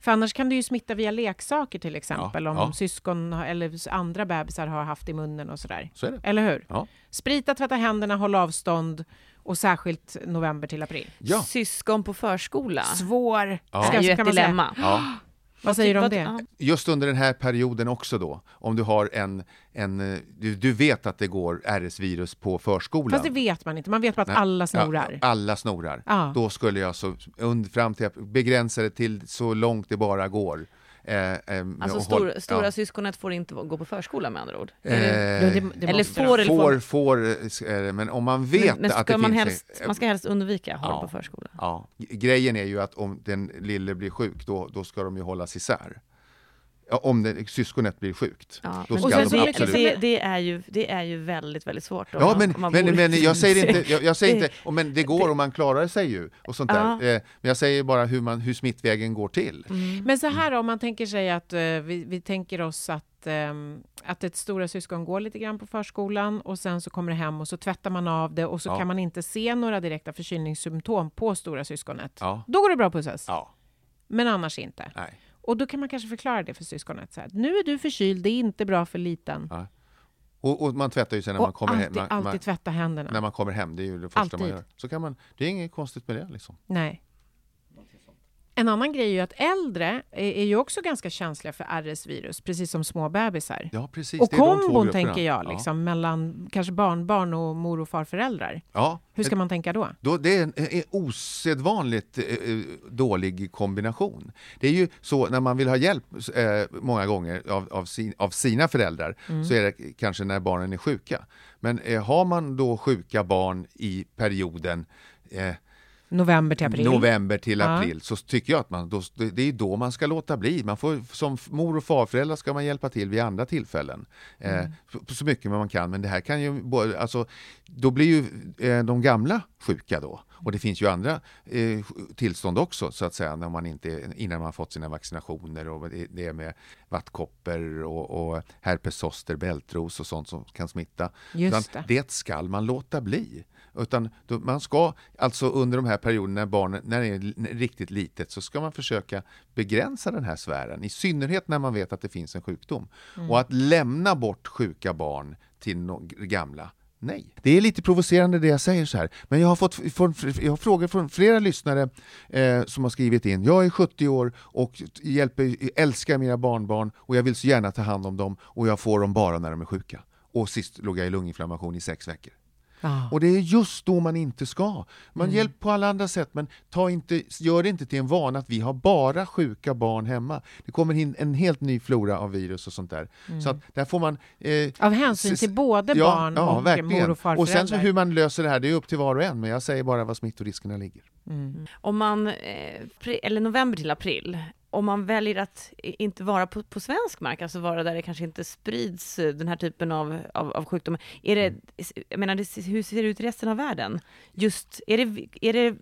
För annars kan det ju smitta via leksaker till exempel, Ja, om ja. syskon eller andra bebisar har haft i munnen och sådär. så är det. Eller hur? Ja. Sprita, tvätta händerna, håll avstånd och särskilt november till april. Ja. Syskon på förskola Svår, Ja. ska, är ju ett dilemma. Vad säger du om det? Just under den här perioden också då, om du har en, en du, du vet att det går RS-virus på förskolan. Fast det vet man inte. Man vet bara att Nej. alla snorar. Ja, alla snorar. Ja. Då skulle jag så, und, fram till begränsa det till så långt det bara går. Eh, eh, Alltså stor, håll- stora ja. syskonet får inte gå på förskola med andra ord? Eh, Jo, det- det eller får eller får, får, får, eh, det, men om man vet men, men att ska det man, finns... helst, eh, man ska helst undvika att Ja. på förskola. Ja, grejen är ju att om den lille blir sjuk, då, då ska de ju hållas isär. Ja, om det, syskonet blir sjukt, Ja, då men Och ska de det, absolut... det, det, är ju, det är ju väldigt, väldigt svårt. Ja, man- men, man men, men jag säger inte, jag, jag säger Det- inte oh, men det går och man klarar sig ju och sånt där. Ja. Eh, men jag säger bara hur, man, hur smittvägen går till. Mm. Men så här om man tänker sig att eh, vi, vi tänker oss att, ehm, att ett stora syskon går lite grann på förskolan och sen så kommer det hem och så tvättar man av det och så Ja. kan man inte se några direkta förkylningssymptom på stora syskonet. Ja. Då går det bra att pussas. Ja, Men annars inte. nej. Och då kan man kanske förklara det för syskonet. Så här, nu är du förkyld, det är inte bra för liten. Ja. Och, och man tvättar ju sen när man och kommer alltid, hem. Man, alltid man, tvätta händerna. när man kommer hem, det är ju det första Alltid. man gör. Så kan man, det är inget konstigt med det liksom. Nej. En annan grej är ju att äldre är, ju också ganska känsliga för RS-virus, precis som små bebisar. Ja, precis. och kombon tänker jag, liksom, mellan kanske barnbarn och mor och farföräldrar. Ja. ja. Hur ska man tänka då? Då, det är en, en osedvanligt eh, eh, dålig kombination. Det är ju så när man vill ha hjälp eh, många gånger av, av, sin, av sina föräldrar Mm. så är det kanske när barnen är sjuka. Men eh, har man då sjuka barn i perioden eh, November till april? november till Ja. april så tycker jag att man, då, det är då man ska låta bli. Man får, som mor och farföräldrar ska man hjälpa till vid andra tillfällen. Mm. Eh, så, så mycket man kan. Men det här kan ju, alltså, då blir ju eh, de gamla sjuka då. Och det finns ju andra eh, tillstånd också så att säga när man inte, innan man fått sina vaccinationer och det, är med vattkoppor och, och herpes zoster, bältros och sånt som kan smitta. Just det. det ska man låta bli. Utan då, man ska alltså under de här perioderna när barnet när det är riktigt litet så ska man försöka begränsa den här sfären. I synnerhet när man vet att det finns en sjukdom. Och att lämna bort sjuka barn till no gamla Nej. Det är lite provocerande det jag säger så här, men jag har fått från, jag har frågor från flera lyssnare eh, som har skrivit in. Jag är 70 år och hjälper, älskar mina barnbarn och jag vill så gärna ta hand om dem och jag får dem bara när de är sjuka. Och sist låg jag i lunginflammation i sex veckor. Ja. Och det är just då man inte ska. Man Mm. hjälper på alla andra sätt, men ta inte, gör det inte till en vana att vi har bara sjuka barn hemma. Det kommer in en helt ny flora av virus och sånt där. Så att där får man... Eh, Av hänsyn till både barn och mor och farföräldrar. Och sen så hur man löser det här, det är upp till var och en, men jag säger bara var smittoriskerna ligger. Om man, eh, eller november till april, om man väljer att inte vara på, på svensk mark, alltså vara där det kanske inte sprids eh, den här typen av, av, av sjukdomar, är det, jag menar, hur ser det ut i resten av världen? Just, är det, är det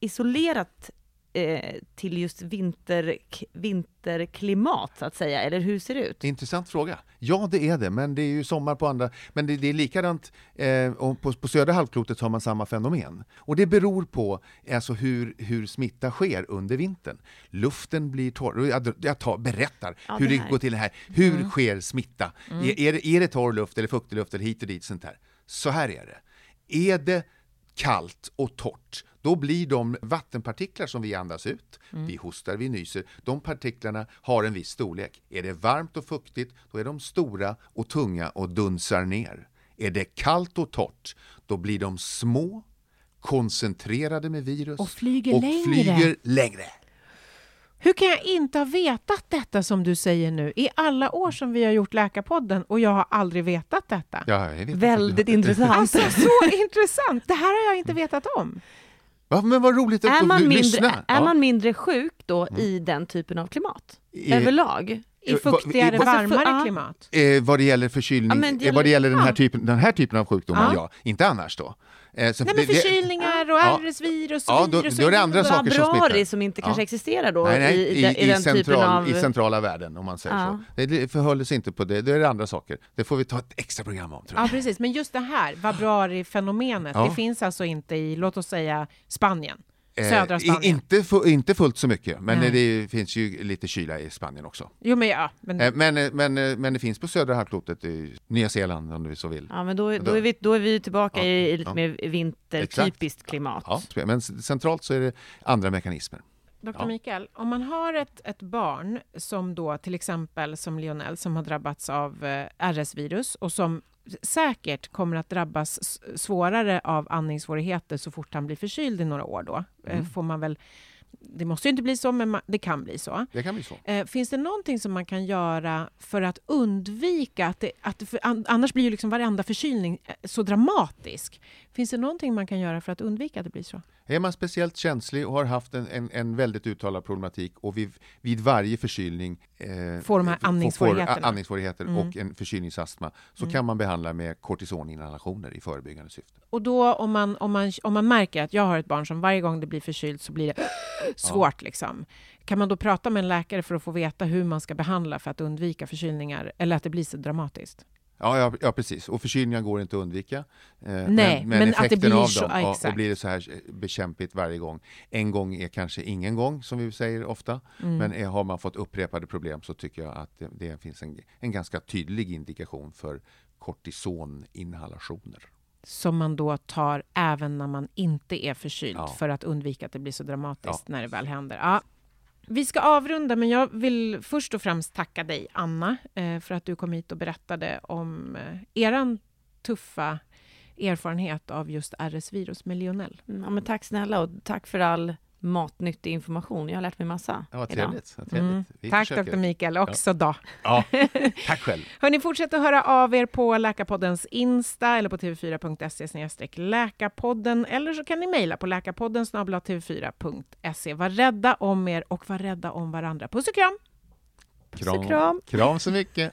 isolerat eh, till just vinter, vinterklimat, så att säga, eller hur ser det ut? Intressant fråga. Ja, det är det, men det är ju sommar på andra... Men det, det är likadant, eh, och på, på södra halvklotet har man samma fenomen. Och det beror på alltså, hur, hur smitta sker under vintern. Luften blir torr. Jag, jag tar, berättar Ja, hur det det, går till här. Hur sker smitta? Är, är, det, är det torr luft eller fuktig luft eller hit och dit? Sånt här. Så här är det. Är det kallt och torrt, då blir de vattenpartiklar som vi andas ut, vi hostar, vi nyser, de partiklarna har en viss storlek. Är det varmt och fuktigt, då är de stora och tunga och dunsar ner. Är det kallt och torrt, då blir de små, koncentrerade med virus Och flyger och längre. flyger längre. Hur kan jag inte ha vetat detta som du säger nu i alla år som vi har gjort Läkarpodden och jag har aldrig vetat detta? Ja, vet. Väldigt intressant. Alltså så (laughs) intressant! Det här har jag inte vetat om. Va, men vad roligt att Är du man, mindre, lyssna. är Ja. Mm. man mindre sjuk då i den typen av klimat? I- Överlag? I Eh, fuktigare, i- Alltså, varmare ja. klimat. Eh, vad det gäller förkylning, Ja, det eh, vad det gäller- gäller den här, typen, den här typen av sjukdomar, Ja. ja. Inte annars då. Eh, så Nej men det- förkylningar och Ja. RS-virus och Ja, då- virus då är det andra och saker som smittar. som inte Ja. kanske existerar då Nej, nej, i, i, i, i den typen central, av... i centrala världen om man säger Ja. så. Det, det förhåller sig inte på det, det är det andra saker. Det får vi ta ett extra program om tror jag. Ja, precis. Men just det här, vabruari-fenomenet, Ja. det finns alltså inte i, låt oss säga, Spanien. Eh, Södra Spanien. inte, fu- inte fullt så mycket, men Nej. det finns ju lite kyla i Spanien också. Jo, men ja. Men, Eh, Men, eh, men, eh, men det finns på södra halvklotet, i Nya Zeeland om du så vill. Ja, men då, Då- är, vi, då är vi tillbaka Ja, i, i lite ja. mer vintertypiskt klimat. Ja, men centralt så är det andra mekanismer. Dr. Ja. Mikael, om man har ett, ett barn som då till exempel som Lionel som har drabbats av eh, RS-virus och som säkert kommer att drabbas svårare av andningssvårigheter så fort han blir förkyld i några år då. Eh, Mm. Får man väl, det måste ju inte bli så, men ma- det kan bli så. Det kan bli så. Eh, finns det någonting som man kan göra för att undvika att det, att för an, annars blir ju liksom varenda förkylning eh, så dramatisk. Finns det någonting man kan göra för att undvika att det blir så? Är man speciellt känslig och har haft en, en, en väldigt uttalad problematik och vid, vid varje förkylning eh, Får de här får andningssvårigheter Mm. och en förkylningsastma så Mm. kan man behandla med kortisoninhalationer i förebyggande syfte. Och då om man, om, man, om man märker att jag har ett barn som varje gång det blir förkylt så blir det svårt, liksom. kan man då prata med en läkare för att få veta hur man ska behandla för att undvika förkylningar eller att det blir så dramatiskt? Ja, ja, ja precis. Och förkylningar går inte att undvika. Eh, Nej, men, men att det blir av så- dem, ja, ja, exakt. och blir det så här eh, bekämpigt varje gång. En gång är kanske ingen gång, som vi säger ofta. Mm. Men är, har man fått upprepade problem så tycker jag att det, det finns en, en ganska tydlig indikation för kortisoninhalationer. Som man då tar även när man inte är förkyld Ja. för att undvika att det blir så dramatiskt Ja. när det väl händer. Ja. Vi ska avrunda, men jag vill först och främst tacka dig, Anna, eh, för att du kom hit och berättade om eh, er tuffa erfarenhet av just RS-virus med Lionel. Mm, ja, men tack snälla och tack för all matnyttig information. Jag har lärt mig massa Ja, vad idag. trevligt. Vad trevligt. Mm. Vi Tack försöker. Dr. Mikael, också då. Ja, (laughs) tack själv. Hörni, fortsätt att höra av er på Läkarpoddens Insta eller på tv4.se läkarpodden eller så kan ni mejla på läkarpodden tv4.se. Var rädda om er och var rädda om varandra. Puss och kram! Kram. kram. Kram så mycket.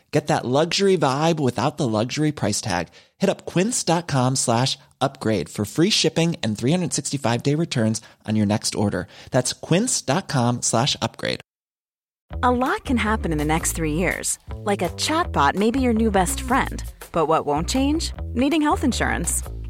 Get that luxury vibe without the luxury price tag. Hit up quince.com slash upgrade for free shipping and 365 day returns on your next order. That's quince.com slash upgrade. A lot can happen in the next three years. Like a chatbot may be your new best friend. But what won't change? Needing health insurance.